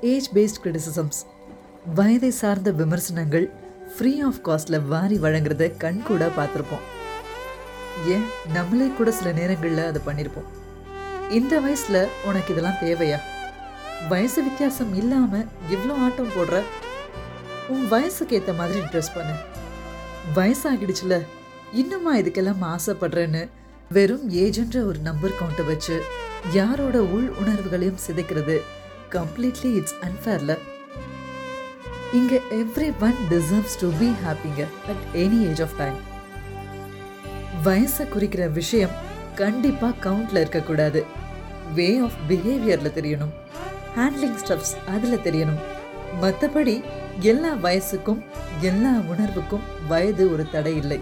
Age paste criticisms வயதை சார்ந்த விமர்சனங்கள் ஃப்ரீ ஆஃப் காஸ்ட்டில் வாரி வழங்குறத கண் கூட பார்த்துருப்போம். ஏன்? நம்மளே கூட சில நேரங்களில் அதை பண்ணியிருப்போம் இந்த வயசில் உனக்கு இதெல்லாம் தேவையா? வயசு வித்தியாசம் இல்லாமல் இவ்வளோ ஆட்டம் போடுற? உன் வயசுக்கு ஏற்ற மாதிரி ட்ரெஸ் பண்ணு. வயசாகிடுச்சுல இன்னுமா இதுக்கெல்லாம் ஆசைப்படுறேன்னு வெறும் ஏஜென்ற ஒரு நம்பர் கவுண்ட்டை வச்சு யாரோட உள் உணர்வுகளையும் சிதைக்கிறது கம்ப்ளீட்லி இட்ஸ் அன்ஃபேர்ல இங்க everyone deserves to be ஹாப்பிங்க at any age of time வயசை குறிக்கிற விஷயம் கண்டிப்பா கவுண்ட்ல இருக்கக்கூடாது. வே ஆஃப் பிஹேவியர்ல தெரியணும். ஹேண்ட்லிங் ஸ்டெப்ஸ் அதில் தெரியணும். மற்றபடி எல்லா வயசுக்கும் எல்லா உணர்வுக்கும் வயது ஒரு தடை இல்லை.